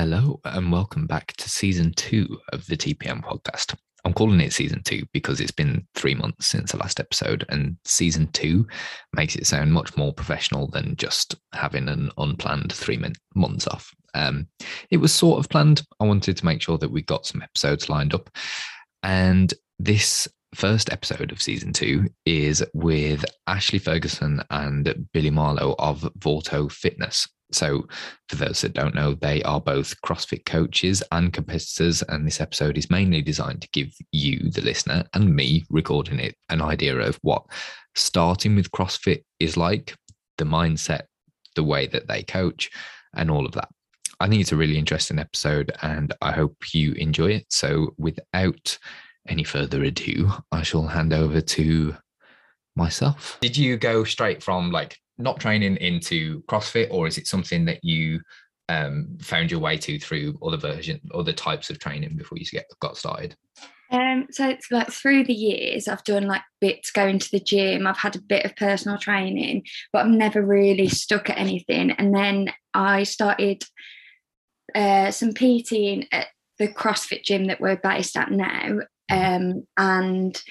Hello, and welcome back to season two of the TPM podcast. I'm calling it season two because it's been three months since the last episode, and season two makes it sound much more professional than just having an unplanned three months off. Um, it was sort of planned. I wanted to make sure that we got some episodes lined up, and this first episode of season two is with Ashleigh Fergusson and Billie Marlow of Vorto Fitness. So, for those that don't know, they are both CrossFit coaches and competitors. And this episode is mainly designed to give you, the listener, and me recording it, an idea of what starting with CrossFit is like, the mindset, the way that they coach, and all of that. I think it's a really interesting episode, and I hope you enjoy it. So, without any further ado, I shall hand over to myself. Did you go straight from like not training into CrossFit, or is it something that you um, found your way to through other version, other types of training before you get got started? Um, so it's like through the years, I've done like bits going to the gym. I've had a bit of personal training, but I've never really stuck at anything. And then I started uh, some PTing at the CrossFit gym that we're based at now, um, and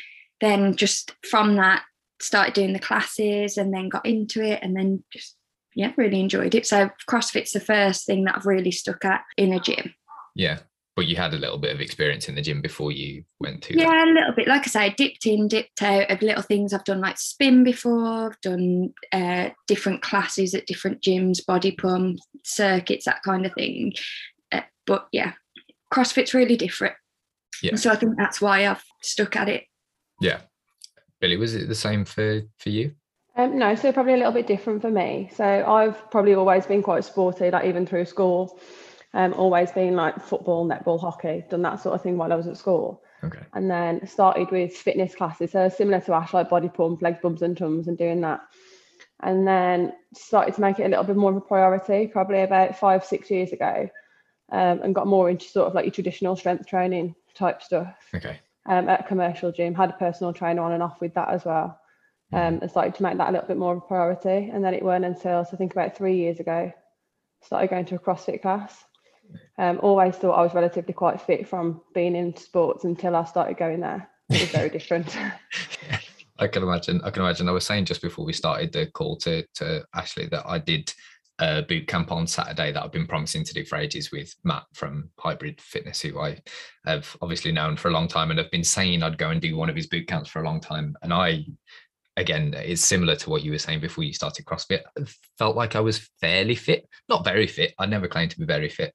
then just from that started doing the classes and then got into it and then just yeah really enjoyed it. So crossfit's the first thing that i've really stuck at in a gym. Yeah but you had a little bit of experience in the gym before you went to yeah that. a little bit. Like i say dipped in dipped out of little things. I've done like spin before i've done uh, different classes at different gyms body pump circuits that kind of thing. Uh, but yeah crossfit's really different. Yeah. So i think that's why i've stuck at it. Yeah Billie, was it the same for for you? Um, no, so probably a little bit different for me. So I've probably always been quite sporty, like even through school. Um, always been like football, netball, hockey, done that sort of thing while I was at school. Okay. And then started with fitness classes, so similar to Ash, like body pump, legs, bumps, and tums, and doing that. And then started to make it a little bit more of a priority, probably about five, six years ago, um, and got more into sort of like your traditional strength training type stuff. Okay um, at a commercial gym, had a personal trainer on and off with that as well. Um, mm-hmm. and started to make that a little bit more of a priority. And then it weren't until, so I think about three years ago, started going to a CrossFit class. Um, always thought I was relatively quite fit from being in sports until I started going there. It was very different. I can imagine. I can imagine. I was saying just before we started the call to to Ashleigh that I did a boot camp on Saturday that I've been promising to do for ages with Matt from Hybrid Fitness, who I have obviously known for a long time and have been saying I'd go and do one of his boot camps for a long time. And I, again, it's similar to what you were saying before you started CrossFit. I felt like I was fairly fit, not very fit. I never claimed to be very fit,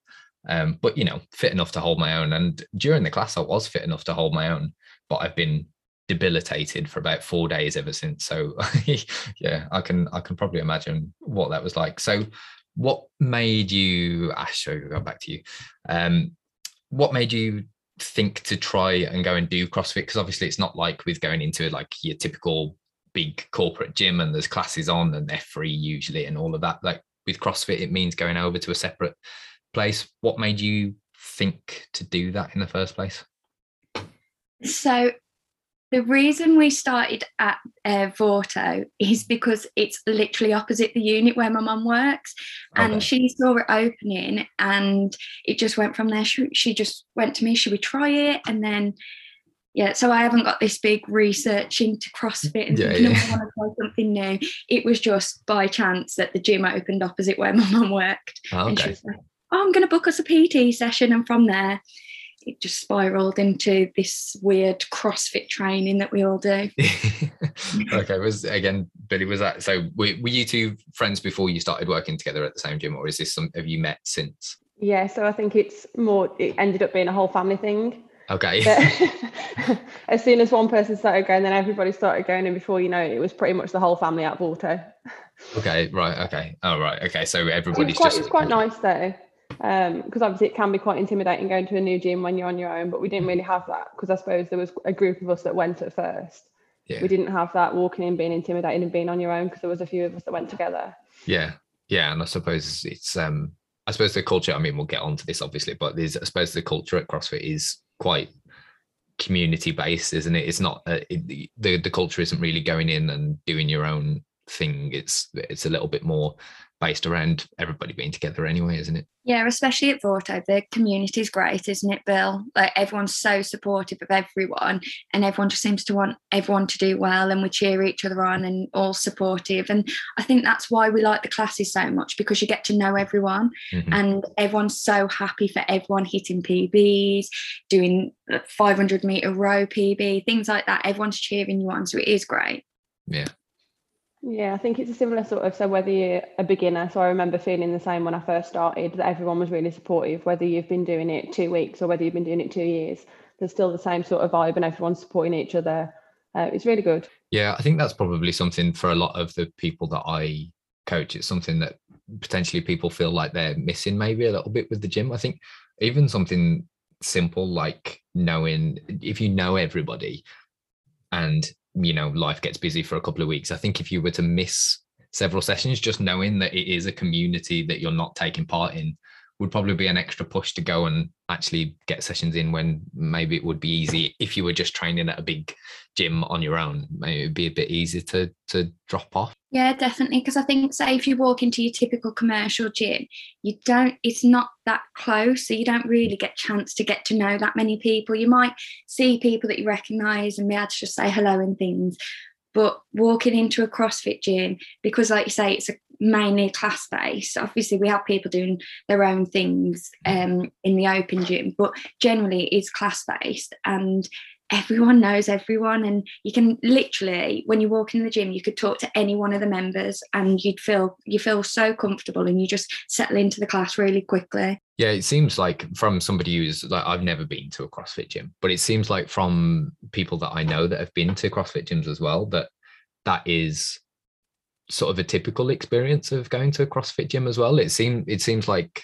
um, but you know, fit enough to hold my own. And during the class, I was fit enough to hold my own, but I've been debilitated for about four days ever since. So yeah, I can I can probably imagine what that was like. So what made you Ash, so go back to you. Um, what made you think to try and go and do CrossFit? Because obviously it's not like with going into like your typical big corporate gym and there's classes on and they're free usually and all of that. Like with CrossFit, it means going over to a separate place. What made you think to do that in the first place? So the reason we started at uh, Vorto is because it's literally opposite the unit where my mum works, and okay. she saw it opening, and it just went from there. She, she just went to me, "Should we try it?" And then, yeah. So I haven't got this big research into CrossFit and yeah, thinking, yeah. "I want to try something new." It was just by chance that the gym opened opposite where my mum worked, oh, okay. and she was like, "Oh, I'm going to book us a PT session," and from there it just spiraled into this weird CrossFit training that we all do. okay, was again, Billie, was that so? Were, were you two friends before you started working together at the same gym, or is this some? Have you met since? Yeah, so I think it's more. It ended up being a whole family thing. Okay. as soon as one person started going, then everybody started going, and before you know it, it was pretty much the whole family at Vorto. Okay, right. Okay. Oh, right. Okay. So everybody's it's quite, just. It's quite nice though because um, obviously it can be quite intimidating going to a new gym when you're on your own but we didn't really have that because i suppose there was a group of us that went at first. Yeah. we didn't have that walking in being intimidated and being on your own because there was a few of us that went together. Yeah. Yeah and i suppose it's um i suppose the culture i mean we'll get onto this obviously but there's i suppose the culture at crossfit is quite community based isn't it? It's not uh, it, the the culture isn't really going in and doing your own thing. It's it's a little bit more based around everybody being together anyway, isn't it? Yeah, especially at Vorto, the community's great, isn't it, Bill? Like everyone's so supportive of everyone, and everyone just seems to want everyone to do well, and we cheer each other on and all supportive. And I think that's why we like the classes so much because you get to know everyone, mm-hmm. and everyone's so happy for everyone hitting PBs, doing 500 meter row PB, things like that. Everyone's cheering you on, so it is great. Yeah, yeah, I think it's a similar sort of so whether you're a beginner, so I remember feeling the same when I first started that everyone was really supportive, whether you've been doing it two weeks or whether you've been doing it two years, there's still the same sort of vibe and everyone's supporting each other. Uh, it's really good. Yeah, I think that's probably something for a lot of the people that I coach. It's something that potentially people feel like they're missing maybe a little bit with the gym. I think even something simple like knowing if you know everybody and you know life gets busy for a couple of weeks i think if you were to miss several sessions just knowing that it is a community that you're not taking part in would probably be an extra push to go and actually get sessions in when maybe it would be easy if you were just training at a big gym on your own. Maybe it'd be a bit easier to to drop off. Yeah definitely. Because i think say if you walk into your typical commercial gym you don't it's not that close so you don't really get chance to get to know that many people. You might see people that you recognize and be able to just say hello and things but walking into a CrossFit gym, because like you say, it's a mainly class based. Obviously, we have people doing their own things um, in the open gym, but generally it's class based and everyone knows everyone and you can literally when you walk in the gym you could talk to any one of the members and you'd feel you feel so comfortable and you just settle into the class really quickly yeah it seems like from somebody who's like i've never been to a crossfit gym but it seems like from people that i know that have been to crossfit gyms as well that that is sort of a typical experience of going to a CrossFit gym as well. It seems it seems like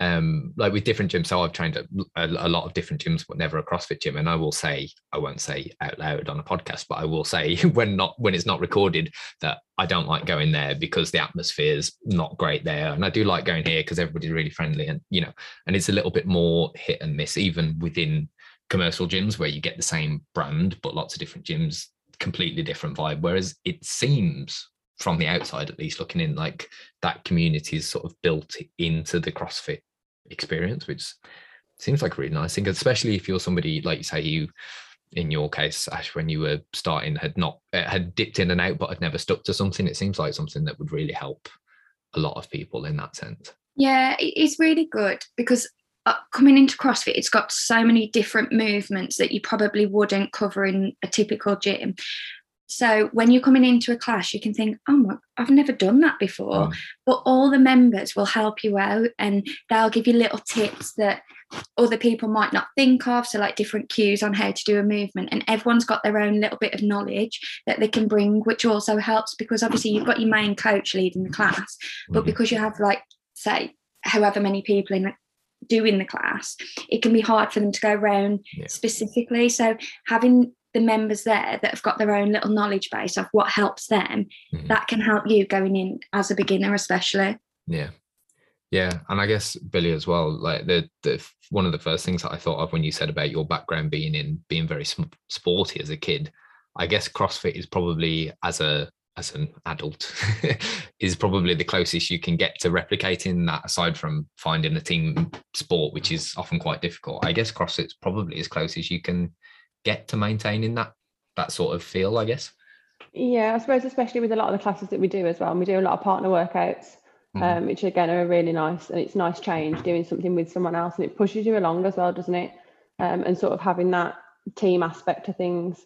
um like with different gyms so i've trained a, a, lot of different gyms but never a crossfit gym. And i will say i won't say out loud on a podcast but i will say when not when it's not recorded that i don't like going there because the atmosphere is not great there. And i do like going here because everybody's really friendly and you know and it's a little bit more hit and miss even within commercial gyms where you get the same brand but lots of different gyms completely different vibe. Whereas it seems from the outside at least looking in like that community is sort of built into the crossfit experience which seems like a really nice thing especially if you're somebody like you say you in your case ash when you were starting had not uh, had dipped in and out but had never stuck to something it seems like something that would really help a lot of people in that sense yeah it's really good because uh, coming into CrossFit, it's got so many different movements that you probably wouldn't cover in a typical gym. So when you're coming into a class, you can think, oh, my, I've never done that before. Mm. But all the members will help you out and they'll give you little tips that other people might not think of. So, like different cues on how to do a movement. And everyone's got their own little bit of knowledge that they can bring, which also helps because obviously you've got your main coach leading the class. But mm. because you have, like, say, however many people in doing the class, it can be hard for them to go around yeah. specifically. So, having the members there that have got their own little knowledge base of what helps them, mm-hmm. that can help you going in as a beginner, especially. Yeah. Yeah, and I guess Billie as well. Like the the one of the first things that I thought of when you said about your background being in being very sporty as a kid, I guess CrossFit is probably as a as an adult is probably the closest you can get to replicating that aside from finding a team sport which is often quite difficult i guess crossfit's probably as close as you can get to maintaining that that sort of feel, I guess. Yeah, I suppose especially with a lot of the classes that we do as well. And we do a lot of partner workouts, mm. um, which again are really nice and it's nice change doing something with someone else and it pushes you along as well, doesn't it? Um, and sort of having that team aspect to things,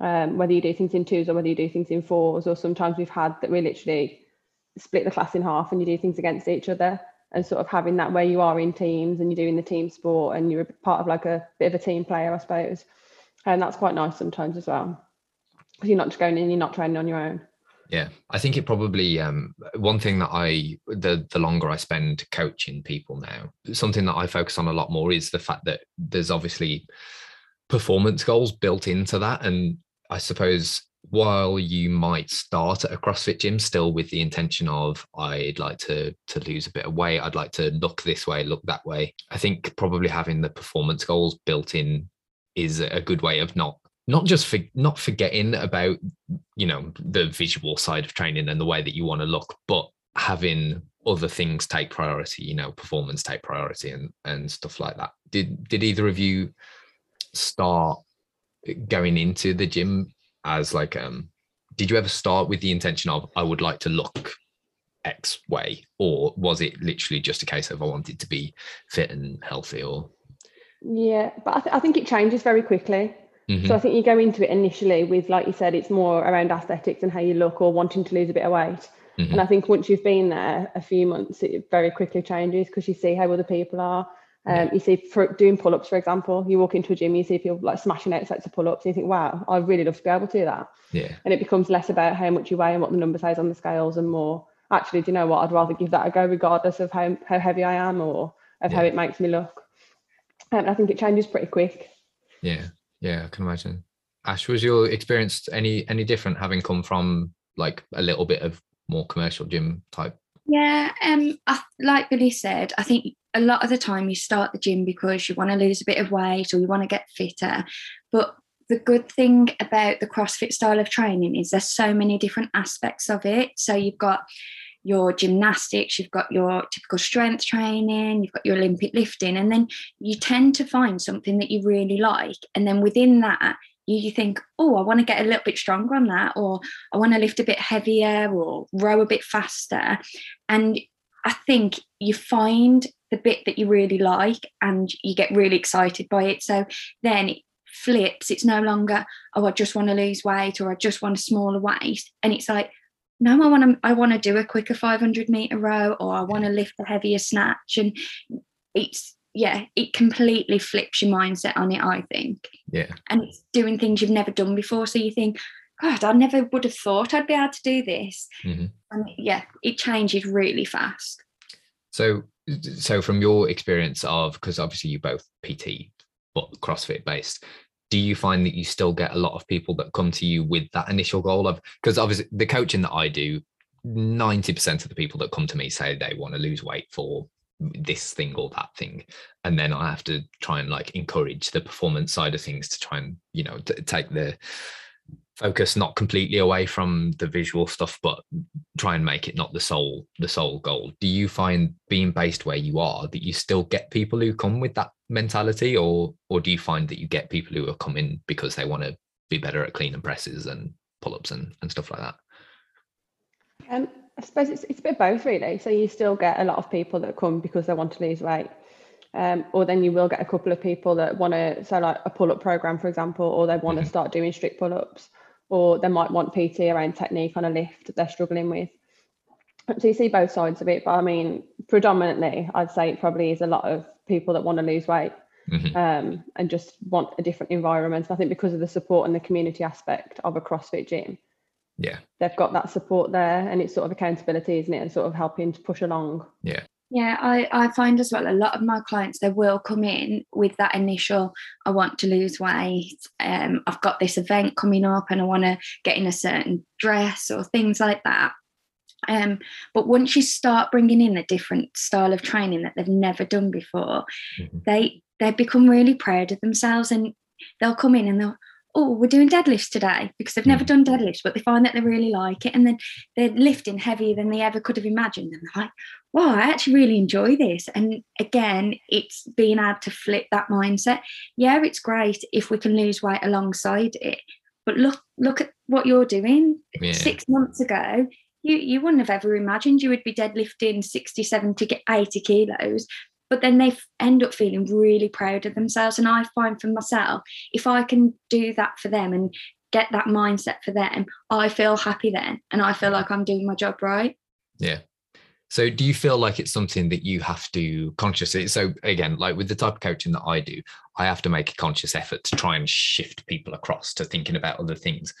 um, whether you do things in twos or whether you do things in fours, or sometimes we've had that we literally split the class in half and you do things against each other and sort of having that where you are in teams and you're doing the team sport and you're part of like a bit of a team player, I suppose and that's quite nice sometimes as well because you're not just going in you're not training on your own yeah i think it probably um, one thing that i the the longer i spend coaching people now something that i focus on a lot more is the fact that there's obviously performance goals built into that and i suppose while you might start at a CrossFit gym still with the intention of I'd like to to lose a bit of weight, I'd like to look this way, look that way. I think probably having the performance goals built in is a good way of not not just for not forgetting about you know the visual side of training and the way that you want to look but having other things take priority, you know, performance take priority and and stuff like that. Did did either of you start going into the gym as like um did you ever start with the intention of I would like to look X way, or was it literally just a case of I wanted to be fit and healthy? Or yeah, but I, th- I think it changes very quickly. Mhm. So I think you go into it initially with, like you said, it's more around aesthetics and how you look or wanting to lose a bit of weight. Mhm. And I think once you've been there a few months, it very quickly changes because you see how other people are. Um, Yeah. You see, for doing pull ups, for example, you walk into a gym, you see people like smashing out sets of pull ups, and you think, wow, I'd really love to be able to do that. yeah, And it becomes less about how much you weigh and what the number says on the scales and more, actually, do you know what? I'd rather give that a go regardless of how, how heavy I am or of how it makes me look. Um, I think it changes pretty quick. yeah, yeah. I can imagine. Ash, was your experience any any different having come from like a little bit of more commercial gym type? Yeah, um, I, like Billie said, I think a lot of the time you start the gym because you want to lose a bit of weight or you want to get fitter. But the good thing about the CrossFit style of training is there's so many different aspects of it. So you've got your gymnastics, you've got your typical strength training, you've got your Olympic lifting, and then you tend to find something that you really like. And then within that, you, you think, oh, I want to get a little bit stronger on that, or I want to lift a bit heavier or row a bit faster. And I think you find the bit that you really like and you get really excited by it. So then it flips. It's no longer, oh, I just want to lose weight or I just want a smaller waist. And it's like, no, I want to I want to do a quicker 500 meter row or I want to lift a heavier snatch. And it's yeah, it completely flips your mindset on it, I think. Yeah, And it's doing things you've never done before. So you think, God, I never would have thought I'd be able to do this. Mhm. And yeah, it changes really fast. So, so from your experience of, because obviously you both PT, but CrossFit based, do you find that you still get a lot of people that come to you with that initial goal of, because obviously the coaching that I do, 90% of the people that come to me say they want to lose weight for this thing or that thing. And then I have to try and like encourage the performance side of things to try and, you know, t- take the focus not completely away from the visual stuff, but try and make it not the sole the sole goal do you find being based where you are that you still get people who come with that mentality or or do you find that you get people who are coming because they want to be better at clean and presses and pull-ups and, and stuff like that Um, I suppose it's, it's a bit both, really. So you still get a lot of people that come because they want to lose weight. Um, or then you will get a couple of people that want to, so like a pull up program, for example, or they want to Mhm. start doing strict pull ups, or they might want PT around technique on a lift that they're struggling with. So you see both sides of it. But I mean, predominantly, I'd say it probably is a lot of people that want to lose weight Mhm. um, and just want a different environment. And I think because of the support and the community aspect of a CrossFit gym, yeah they've got that support there and it's sort of accountability isn't it and sort of helping to push along yeah Yeah, I, I find as well a lot of my clients they will come in with that initial I want to lose weight. Um, I've got this event coming up and I want to get in a certain dress or things like that. Um, but once you start bringing in a different style of training that they've never done before, Mhm. they they become really proud of themselves and they'll come in and they'll oh we're doing deadlifts today because they've never done deadlifts but they find that they really like it and then they're lifting heavier than they ever could have imagined and they're like wow i actually really enjoy this and again it's being able to flip that mindset yeah it's great if we can lose weight alongside it but look look at what you're doing Yeah. six months ago you you wouldn't have ever imagined you would be deadlifting 60 70 ki- 80 kilos but then they end up feeling really proud of themselves and i find for myself if i can do that for them and get that mindset for them i feel happy then and i feel like i'm doing my job right Yeah. So do you feel like it's something that you have to consciously so again, like with the type of coaching that I do, I have to make a conscious effort to try and shift people across to thinking about other things.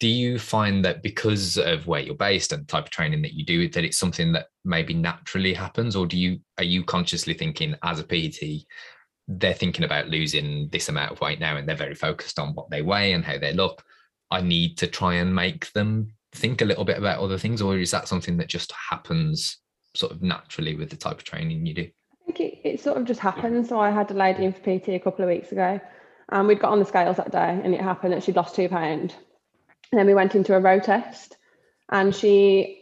Do you find that because of where you're based and the type of training that you do, that it's something that maybe naturally happens, or do you are you consciously thinking as a PT, they're thinking about losing this amount of weight now and they're very focused on what they weigh and how they look. I need to try and make them think a little bit about other things, or is that something that just happens sort of naturally with the type of training you do? I think it, it sort of just happens So I had a lady in for PT a couple of weeks ago, and we'd got on the scales that day, and it happened that she'd lost two pound. And then we went into a row test, and she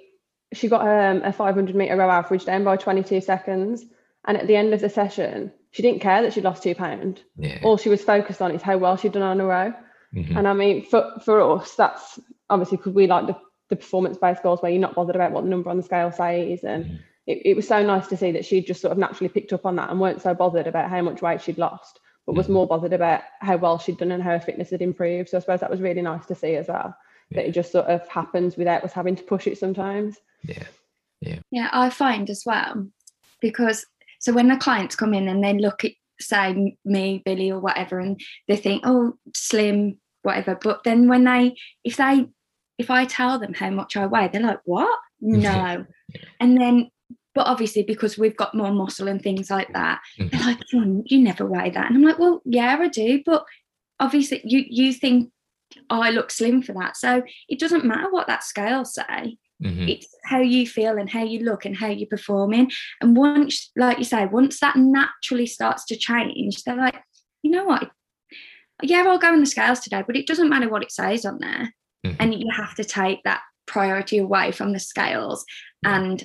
she got um, a 500 meter row average down by 22 seconds. And at the end of the session, she didn't care that she'd lost two pounds. Yeah. All she was focused on is how well she'd done on a row. Mhm. And I mean, for, for us, that's obviously because we like the, the performance based goals where you're not bothered about what the number on the scale says. And Mhm. it, it was so nice to see that she just sort of naturally picked up on that and weren't so bothered about how much weight she'd lost, but was more bothered about how well she'd done and how her fitness had improved. So I suppose that was really nice to see as well. That Yeah. it just sort of happens without us having to push it sometimes. Yeah. Yeah, Yeah, I find as well because so when the clients come in and they look at say me, Billie, or whatever, and they think, oh, slim, whatever. But then when they, if they, if I tell them how much I weigh, they're like, what? No. and then, but obviously because we've got more muscle and things like that, they're Mhm. like, "Oh, you never weigh that, and I'm like, well, yeah, I do, but obviously you you think I look slim for that, so it doesn't matter what that scale say Mhm. it's how you feel and how you look and how you're performing. And once, like you say, once that naturally starts to change, they're like, you know what? Yeah, I'll go on the scales today, but it doesn't matter what it says on there. Mhm. And you have to take that priority away from the scales and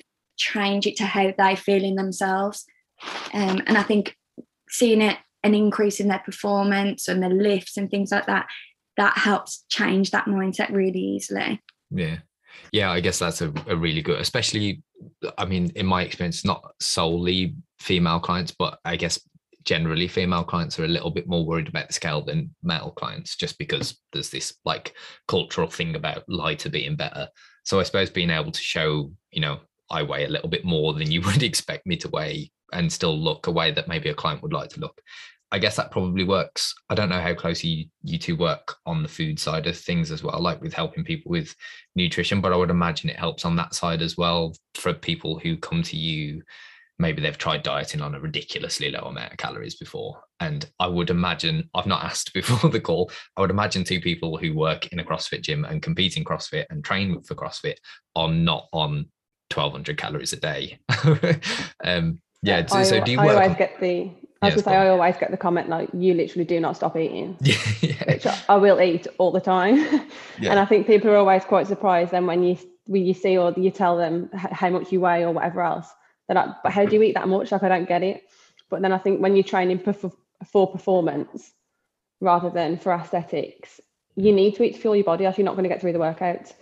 change it to how they feel in themselves. Um, and I think seeing it an increase in their performance and the lifts and things like that, that helps change that mindset really easily. Yeah. Yeah, I guess that's a, a really good, especially, I mean, in my experience, not solely female clients, but I guess generally female clients are a little bit more worried about the scale than male clients, just because there's this like cultural thing about lighter being better. So I suppose being able to show, you know, I weigh a little bit more than you would expect me to weigh and still look a way that maybe a client would like to look. I guess that probably works. I don't know how closely you, you two work on the food side of things as well, like with helping people with nutrition, but I would imagine it helps on that side as well for people who come to you. Maybe they've tried dieting on a ridiculously low amount of calories before. And I would imagine, I've not asked before the call, I would imagine two people who work in a CrossFit gym and compete in CrossFit and train for CrossFit are not on 1200 calories a day. um, yeah. So, I, so do you I work? always get the, I Yes, was go gonna say. I always get the comment like, you literally do not stop eating, yeah, yeah, which I- I will eat all the time. yeah. And I think people are always quite surprised then when you when you see or you tell them how much you weigh or whatever else. They're like, but how do you eat that much? Like I don't get it. But then I think when you're training for, for performance rather than for aesthetics, you need to eat to fuel your body, else you're not going to get through the workouts.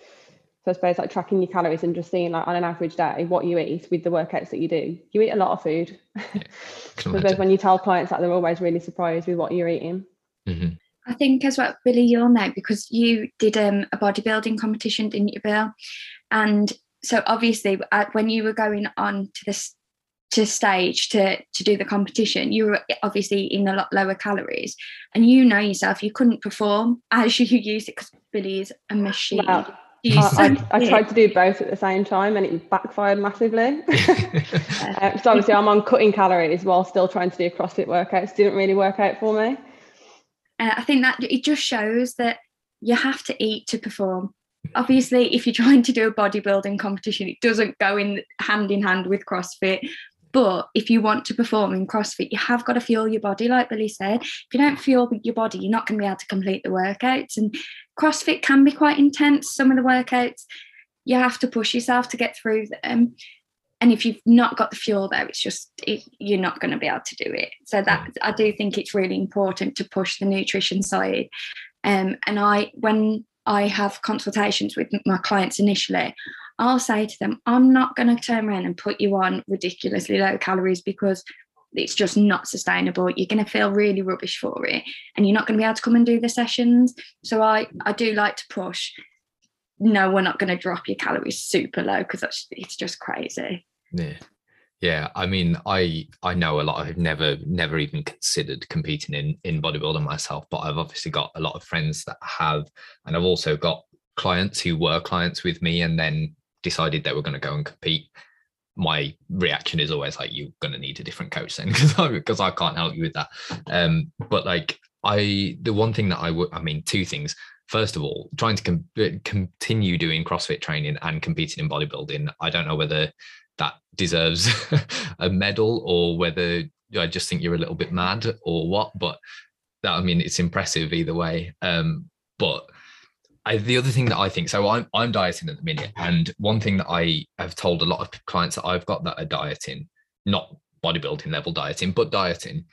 So I suppose like tracking your calories and just seeing like on an average day what you eat with the workouts that you do. You eat a lot of food. Can So I suppose imagine. when you tell clients that they're always really surprised with what you're eating. Mhm. I think as well, Billie, you'll know because you did um, a bodybuilding competition, didn't you, Bill? And so obviously, uh, when you were going on to this to stage to to do the competition, you were obviously eating a lot lower calories, and you know yourself, you couldn't perform as you used it because Billie is a machine. Well, You I, I, I tried to do both at the same time and it backfired massively. Uh, so obviously I'm on cutting calories while still trying to do CrossFit workouts. Didn't really work out for me. Uh, I think that it just shows that you have to eat to perform. Obviously, if you're trying to do a bodybuilding competition, it doesn't go in hand in hand with CrossFit. But if you want to perform in CrossFit, you have got to fuel your body, like Billie said. If you don't fuel your body, you're not going to be able to complete the workouts. And CrossFit can be quite intense. Some of the workouts, you have to push yourself to get through them. And if you've not got the fuel there, it's just it, you're not going to be able to do it. So that I do think it's really important to push the nutrition side. Um, and I, when I have consultations with my clients initially, I'll say to them, I'm not going to turn around and put you on ridiculously low calories because it's just not sustainable. You're going to feel really rubbish for it, and you're not going to be able to come and do the sessions. So I, I do like to push. No, we're not going to drop your calories super low because that's it's just crazy. Yeah. Yeah. I mean, I I know a lot. Of I've never never even considered competing in in bodybuilding myself, but I've obviously got a lot of friends that have, and I've also got clients who were clients with me and then decided they were going to go and compete. My reaction is always like, you're going to need a different coach then because I can't help you with that. Um, but like I, the one thing that I would, I mean, two things. First of all, trying to com- uh, continue doing CrossFit training and competing in bodybuilding. I don't know whether that deserves a medal or whether I just think you're a little bit mad or what. But that I mean, it's impressive either way. Um, but I, the other thing that I think so I'm I'm dieting at the minute, and one thing that I have told a lot of clients that I've got that are dieting, not bodybuilding level dieting, but dieting,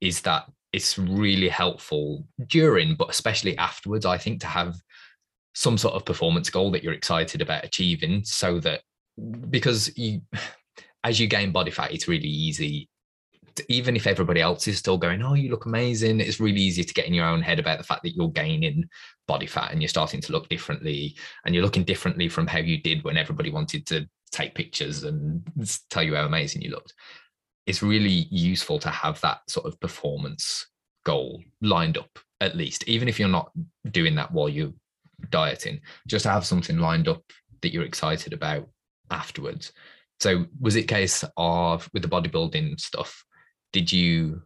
is that it's really helpful during, but especially afterwards. I think to have some sort of performance goal that you're excited about achieving, so that because you as you gain body fat, it's really easy even if everybody else is still going, oh, you look amazing, it's really easy to get in your own head about the fact that you're gaining body fat and you're starting to look differently and you're looking differently from how you did when everybody wanted to take pictures and tell you how amazing you looked. It's really useful to have that sort of performance goal lined up, at least, even if you're not doing that while you're dieting, just to have something lined up that you're excited about afterwards. So was it case of with the bodybuilding stuff? Did you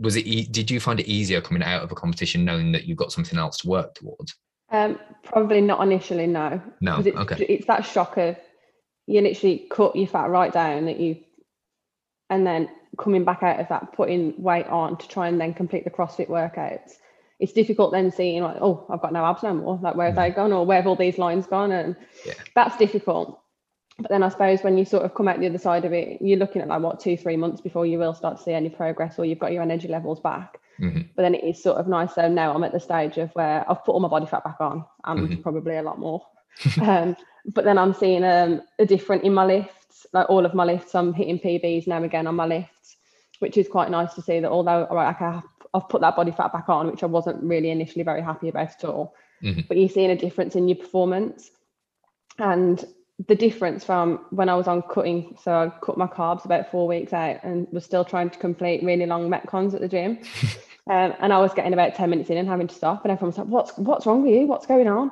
was it did you find it easier coming out of a competition knowing that you've got something else to work towards? Um probably not initially no. No it's, okay. it's that shock of you literally cut your fat right down that you and then coming back out of that putting weight on to try and then complete the crossfit workouts. It's difficult then seeing like oh i've got no abs no more. Like where have mm-hmm. they gone or where have all these lines gone? And yeah. that's difficult but then I suppose when you sort of come out the other side of it, you're looking at like what two, three months before you will start to see any progress or you've got your energy levels back. Mm-hmm. But then it is sort of nice. So now I'm at the stage of where I've put all my body fat back on and mm-hmm. probably a lot more. um, but then I'm seeing um, a different in my lifts, like all of my lifts, I'm hitting PBs now again on my lifts, which is quite nice to see that although all right, I've put that body fat back on, which I wasn't really initially very happy about at all. Mm-hmm. But you're seeing a difference in your performance. And the difference from when I was on cutting, so I cut my carbs about four weeks out and was still trying to complete really long metcons at the gym. um, and I was getting about 10 minutes in and having to stop. And everyone was like, What's what's wrong with you? What's going on?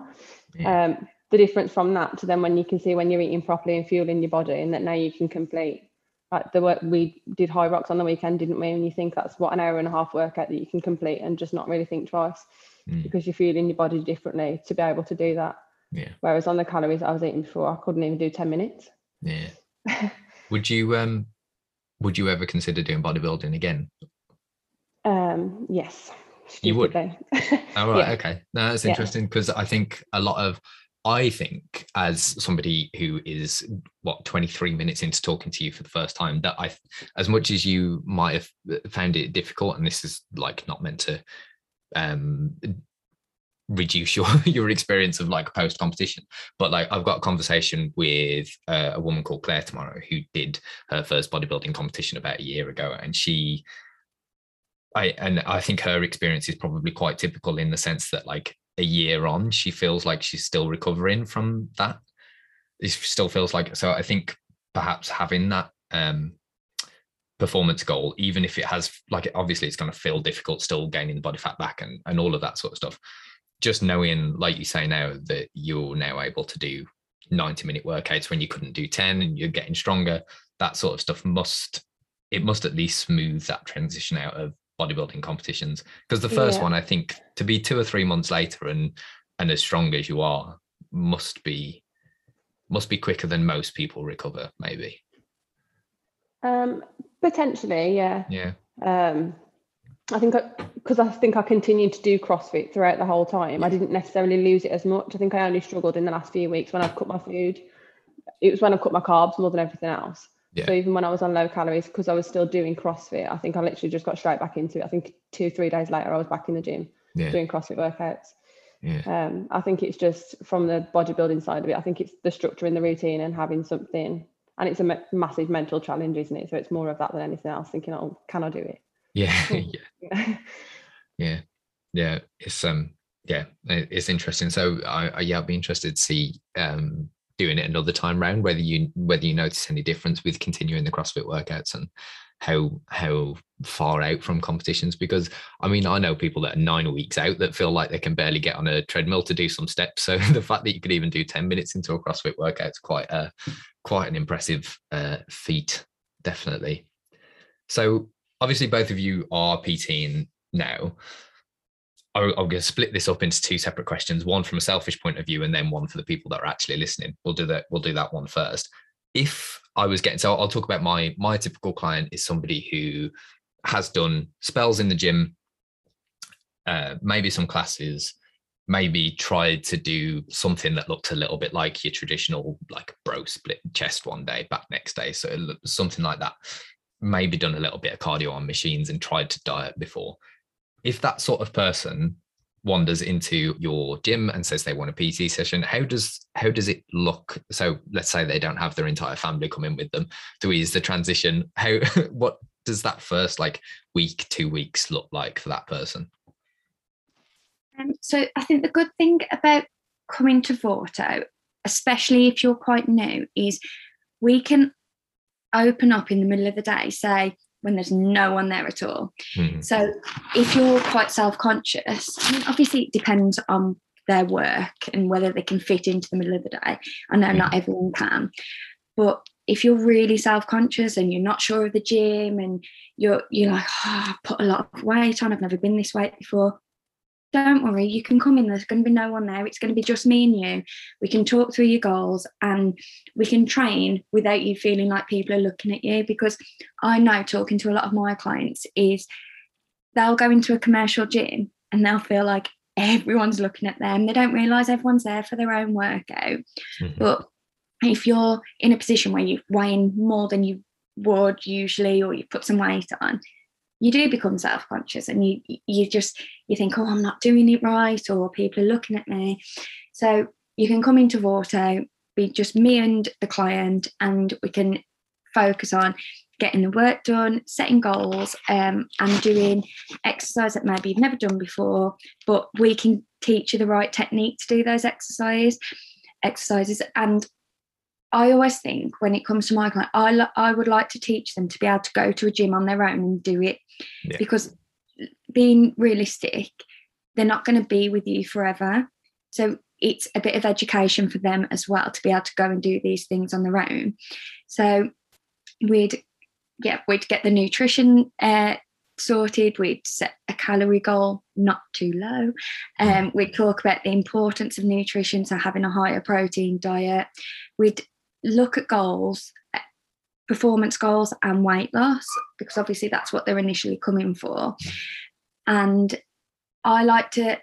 Yeah. Um, the difference from that to then when you can see when you're eating properly and fueling your body and that now you can complete like the work we did Hyrox on the weekend, didn't we? And you think that's what an hour and a half workout that you can complete and just not really think twice mm. because you're fueling your body differently to be able to do that. Yeah. Whereas on the calories I was eating before, I couldn't even do 10 minutes. Yeah. would you um would you ever consider doing bodybuilding again? Um yes. You would. oh, right, yeah. okay. No, that's interesting because yeah. I think a lot of I think as somebody who is what 23 minutes into talking to you for the first time that I as much as you might have found it difficult and this is like not meant to um reduce your your experience of like post competition but like i've got a conversation with uh, a woman called claire tomorrow who did her first bodybuilding competition about a year ago and she i and i think her experience is probably quite typical in the sense that like a year on she feels like she's still recovering from that. It still feels like so i think perhaps having that um performance goal even if it has like obviously it's going to feel difficult still gaining the body fat back and, and all of that sort of stuff just knowing, like you say now, that you're now able to do 90 minute workouts when you couldn't do 10 and you're getting stronger, that sort of stuff must, it must at least smooth that transition out of bodybuilding competitions. Because the first yeah. one, I think, to be two or three months later and and as strong as you are, must be must be quicker than most people recover, maybe. Um, potentially, yeah. Yeah. Um, I think because I, I, think I continued to do CrossFit throughout the whole time. I didn't necessarily lose it as much. I think I only struggled in the last few weeks when I've cut my food. It was when I cut my carbs more than everything else. Yeah. So even when I was on low calories, because I was still doing CrossFit, I think I literally just got straight back into it. I think two, three days later, I was back in the gym yeah. doing CrossFit workouts. Yeah. Um, I think it's just from the bodybuilding side of it. I think it's the structure in the routine and having something, and it's a massive mental challenge, isn't it? So it's more of that than anything else. Thinking, oh, can I do it? Yeah, yeah, yeah, yeah. It's um, yeah, it's interesting. So I, I yeah, I'd be interested to see um doing it another time round whether you whether you notice any difference with continuing the CrossFit workouts and how how far out from competitions because I mean I know people that are nine weeks out that feel like they can barely get on a treadmill to do some steps. So the fact that you could even do 10 minutes into a CrossFit workout is quite a quite an impressive uh, feat, definitely. So obviously both of you are PTing now. I'm going to split this up into two separate questions, one from a selfish point of view, and then one for the people that are actually listening. We'll do that. We'll do that one first. If I was getting, so I'll talk about my my typical client is somebody who has done spells in the gym, uh, maybe some classes, maybe tried to do something that looked a little bit like your traditional like bro split chest one day back next day so something like that maybe done a little bit of cardio on machines and tried to diet before. If that sort of person wanders into your gym and says they want a pt session how does how does it look? So let's say they don't have their entire family come in with them to ease the transition. How what does that first like week two weeks look like for that person? Um, so I think the good thing about coming to Vorto, especially if you're quite new, is we can open up in the middle of the day, say when there's no one there at all. Mm-hmm. So if you're quite self-conscious, I mean, obviously it depends on their work and whether they can fit into the middle of the day. I know mm-hmm. not everyone can, but if you're really self-conscious and you're not sure of the gym and you're you're like, oh, I put a lot of weight on, I've never been this weight before, don't worry, you can come in. There's going to be no one there. It's going to be just me and you. We can talk through your goals and we can train without you feeling like people are looking at you. Because I know talking to a lot of my clients is they'll go into a commercial gym and they'll feel like everyone's looking at them. They don't realize everyone's there for their own workout. Mm-hmm. But if you're in a position where you're weighing more than you would usually, or you put some weight on, you do become self-conscious and you you just you think oh i'm not doing it right or people are looking at me. So you can come into Vorto be just me and the client and we can focus on getting the work done setting goals um, and doing exercise that maybe you've never done before but we can teach you the right technique to do those exercises exercises. And I always think when it comes to my client, I, I would like to teach them to be able to go to a gym on their own and do it yeah. because being realistic, they're not going to be with you forever. So it's a bit of education for them as well to be able to go and do these things on their own. So we'd yeah we'd get the nutrition uh, sorted. We'd set a calorie goal not too low. Um, we'd talk about the importance of nutrition, so having a higher protein diet. We'd look at goals, performance goals, and weight loss, because obviously that's what they're initially coming for. And I like to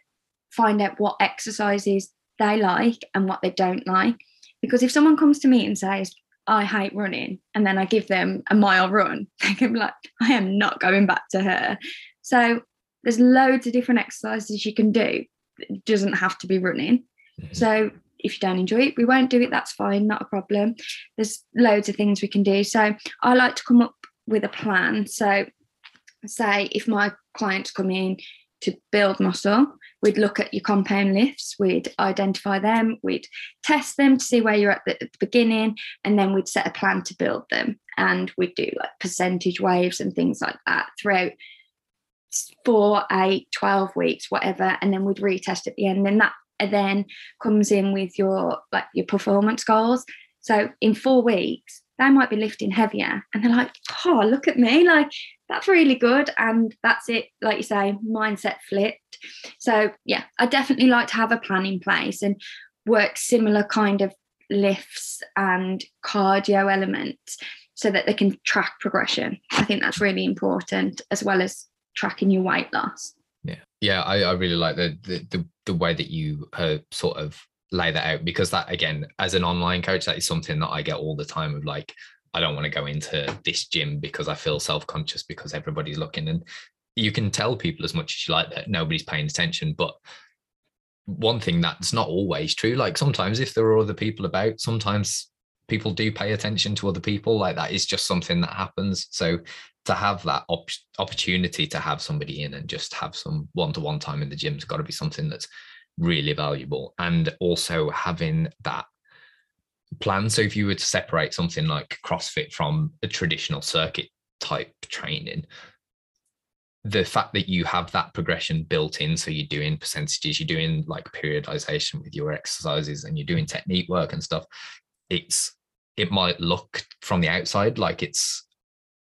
find out what exercises they like and what they don't like. Because if someone comes to me and says, I hate running, and then I give them a mile run, they can be like, I am not going back to her. So there's loads of different exercises you can do. It doesn't have to be running. Mm-hmm. So if you don't enjoy it, we won't do it. That's fine, not a problem. There's loads of things we can do. So I like to come up with a plan. So, say if my clients come in to build muscle, we'd look at your compound lifts, we'd identify them, we'd test them to see where you're at the, at the beginning, and then we'd set a plan to build them. And we'd do like percentage waves and things like that throughout four, eight, 12 weeks, whatever. And then we'd retest at the end. And that then comes in with your like your performance goals. So in four weeks, they might be lifting heavier and they're like, oh, look at me, like that's really good. And that's it, like you say, mindset flipped. So yeah, I definitely like to have a plan in place and work similar kind of lifts and cardio elements so that they can track progression. I think that's really important as well as tracking your weight loss. Yeah, yeah, I, I really like the, the, the the way that you uh, sort of lay that out because that again, as an online coach, that is something that I get all the time of like, I don't want to go into this gym because I feel self conscious because everybody's looking, and you can tell people as much as you like that nobody's paying attention, but one thing that's not always true like sometimes if there are other people about sometimes people do pay attention to other people. Like that is just something that happens. So to have that op- opportunity to have somebody in and just have some one-to-one time in the gym's got to be something that's really valuable. And also having that plan. So if you were to separate something like crossfit from a traditional circuit type training the fact that you have that progression built in so you're doing percentages you're doing like periodization with your exercises and you're doing technique work and stuff it's it might look from the outside like it's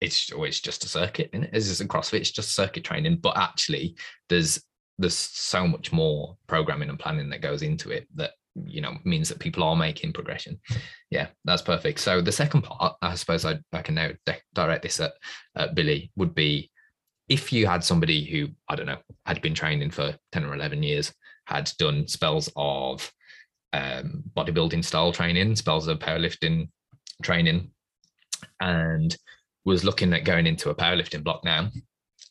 it's always just a circuit and it? it's just a CrossFit, it's just circuit training. But actually, there's there's so much more programming and planning that goes into it that you know means that people are making progression. Yeah, that's perfect. So the second part, I suppose I, I can now direct this at, at Billie would be if you had somebody who I don't know had been training for ten or eleven years, had done spells of um, bodybuilding style training, spells of powerlifting training, and was looking at going into a powerlifting block now,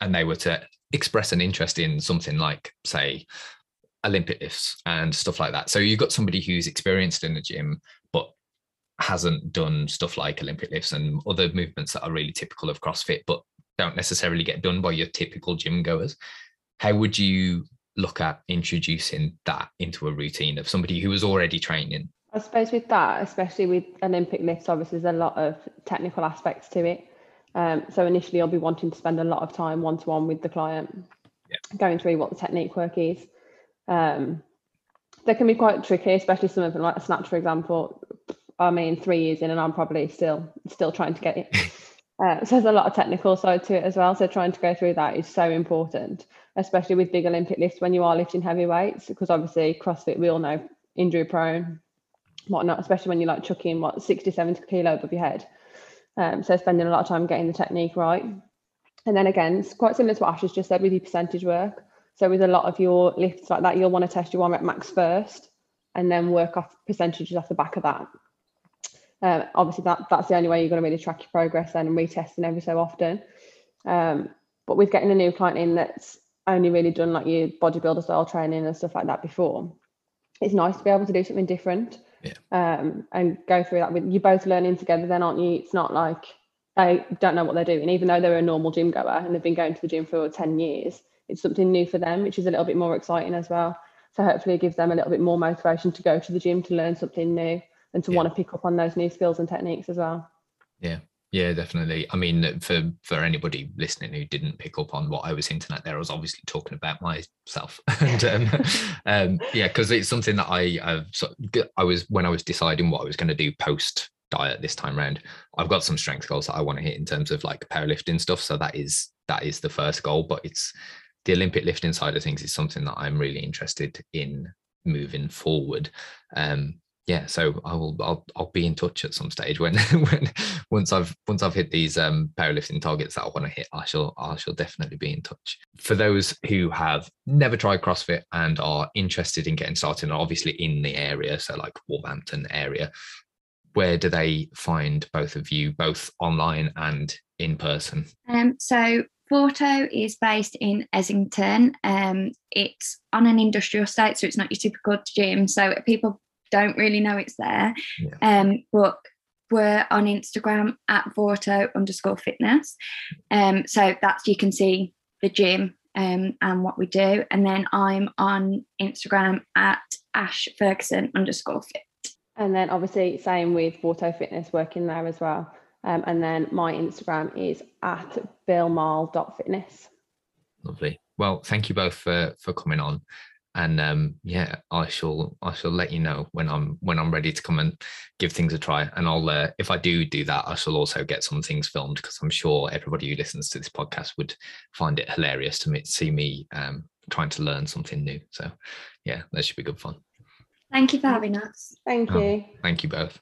and they were to express an interest in something like, say, Olympic lifts and stuff like that. So you've got somebody who's experienced in the gym, but hasn't done stuff like Olympic lifts and other movements that are really typical of CrossFit, but don't necessarily get done by your typical gym goers. How would you look at introducing that into a routine of somebody who was already training? I suppose with that, especially with Olympic lifts, obviously there's a lot of technical aspects to it. Um, so initially, I'll be wanting to spend a lot of time one to one with the client, yeah. going through what the technique work is. Um, they can be quite tricky, especially some of them, like a snatch, for example. I mean, three years in, and I'm probably still still trying to get it. Uh, so there's a lot of technical side to it as well. So trying to go through that is so important, especially with big Olympic lifts when you are lifting heavy weights, because obviously CrossFit we all know injury prone, whatnot, especially when you're like chucking what 60, 70 kilo above your head. Um, so spending a lot of time getting the technique right. And then again, it's quite similar to what Ash has just said with your percentage work. So with a lot of your lifts like that, you'll want to test your one rep max first and then work off percentages off the back of that. Um, obviously, that that's the only way you're going to really track your progress then and retesting every so often. Um, but with getting a new client in that's only really done like your bodybuilder style training and stuff like that before, it's nice to be able to do something different yeah. um, and go through that with you both learning together then aren't you? It's not like they don't know what they're doing even though they're a normal gym goer and they've been going to the gym for 10 years. It's something new for them which is a little bit more exciting as well. So hopefully it gives them a little bit more motivation to go to the gym to learn something new and to yeah. want to pick up on those new skills and techniques as well. Yeah yeah, definitely. I mean, for for anybody listening who didn't pick up on what I was hinting at there, I was obviously talking about myself, and um, um, yeah, because it's something that I I've, I was when I was deciding what I was going to do post diet this time around. I've got some strength goals that I want to hit in terms of like powerlifting stuff. So that is that is the first goal, but it's the Olympic lifting side of things is something that I'm really interested in moving forward. Um, yeah, so I will I'll I'll be in touch at some stage when when once I've once I've hit these um powerlifting targets that I want to hit, I shall I shall definitely be in touch. For those who have never tried CrossFit and are interested in getting started, and obviously in the area, so like Wolverhampton area, where do they find both of you, both online and in person? Um, so Vorto is based in Essington. Um, it's on an industrial state, so it's not your typical gym. So people don't really know it's there. Yeah. Um, but we're on Instagram at Vorto underscore fitness. Um, so that's you can see the gym um, and what we do. And then I'm on Instagram at Ash Fergusson underscore fit. And then obviously same with Vorto Fitness working there as well. Um, and then my Instagram is at billmarl.fitness. Lovely. Well, thank you both for for coming on and um, yeah, I shall I shall let you know when I'm when I'm ready to come and give things a try. And I'll uh, if I do do that, I shall also get some things filmed because I'm sure everybody who listens to this podcast would find it hilarious to see me um, trying to learn something new. So yeah, that should be good fun. Thank you for having us. Thank you. thank you both.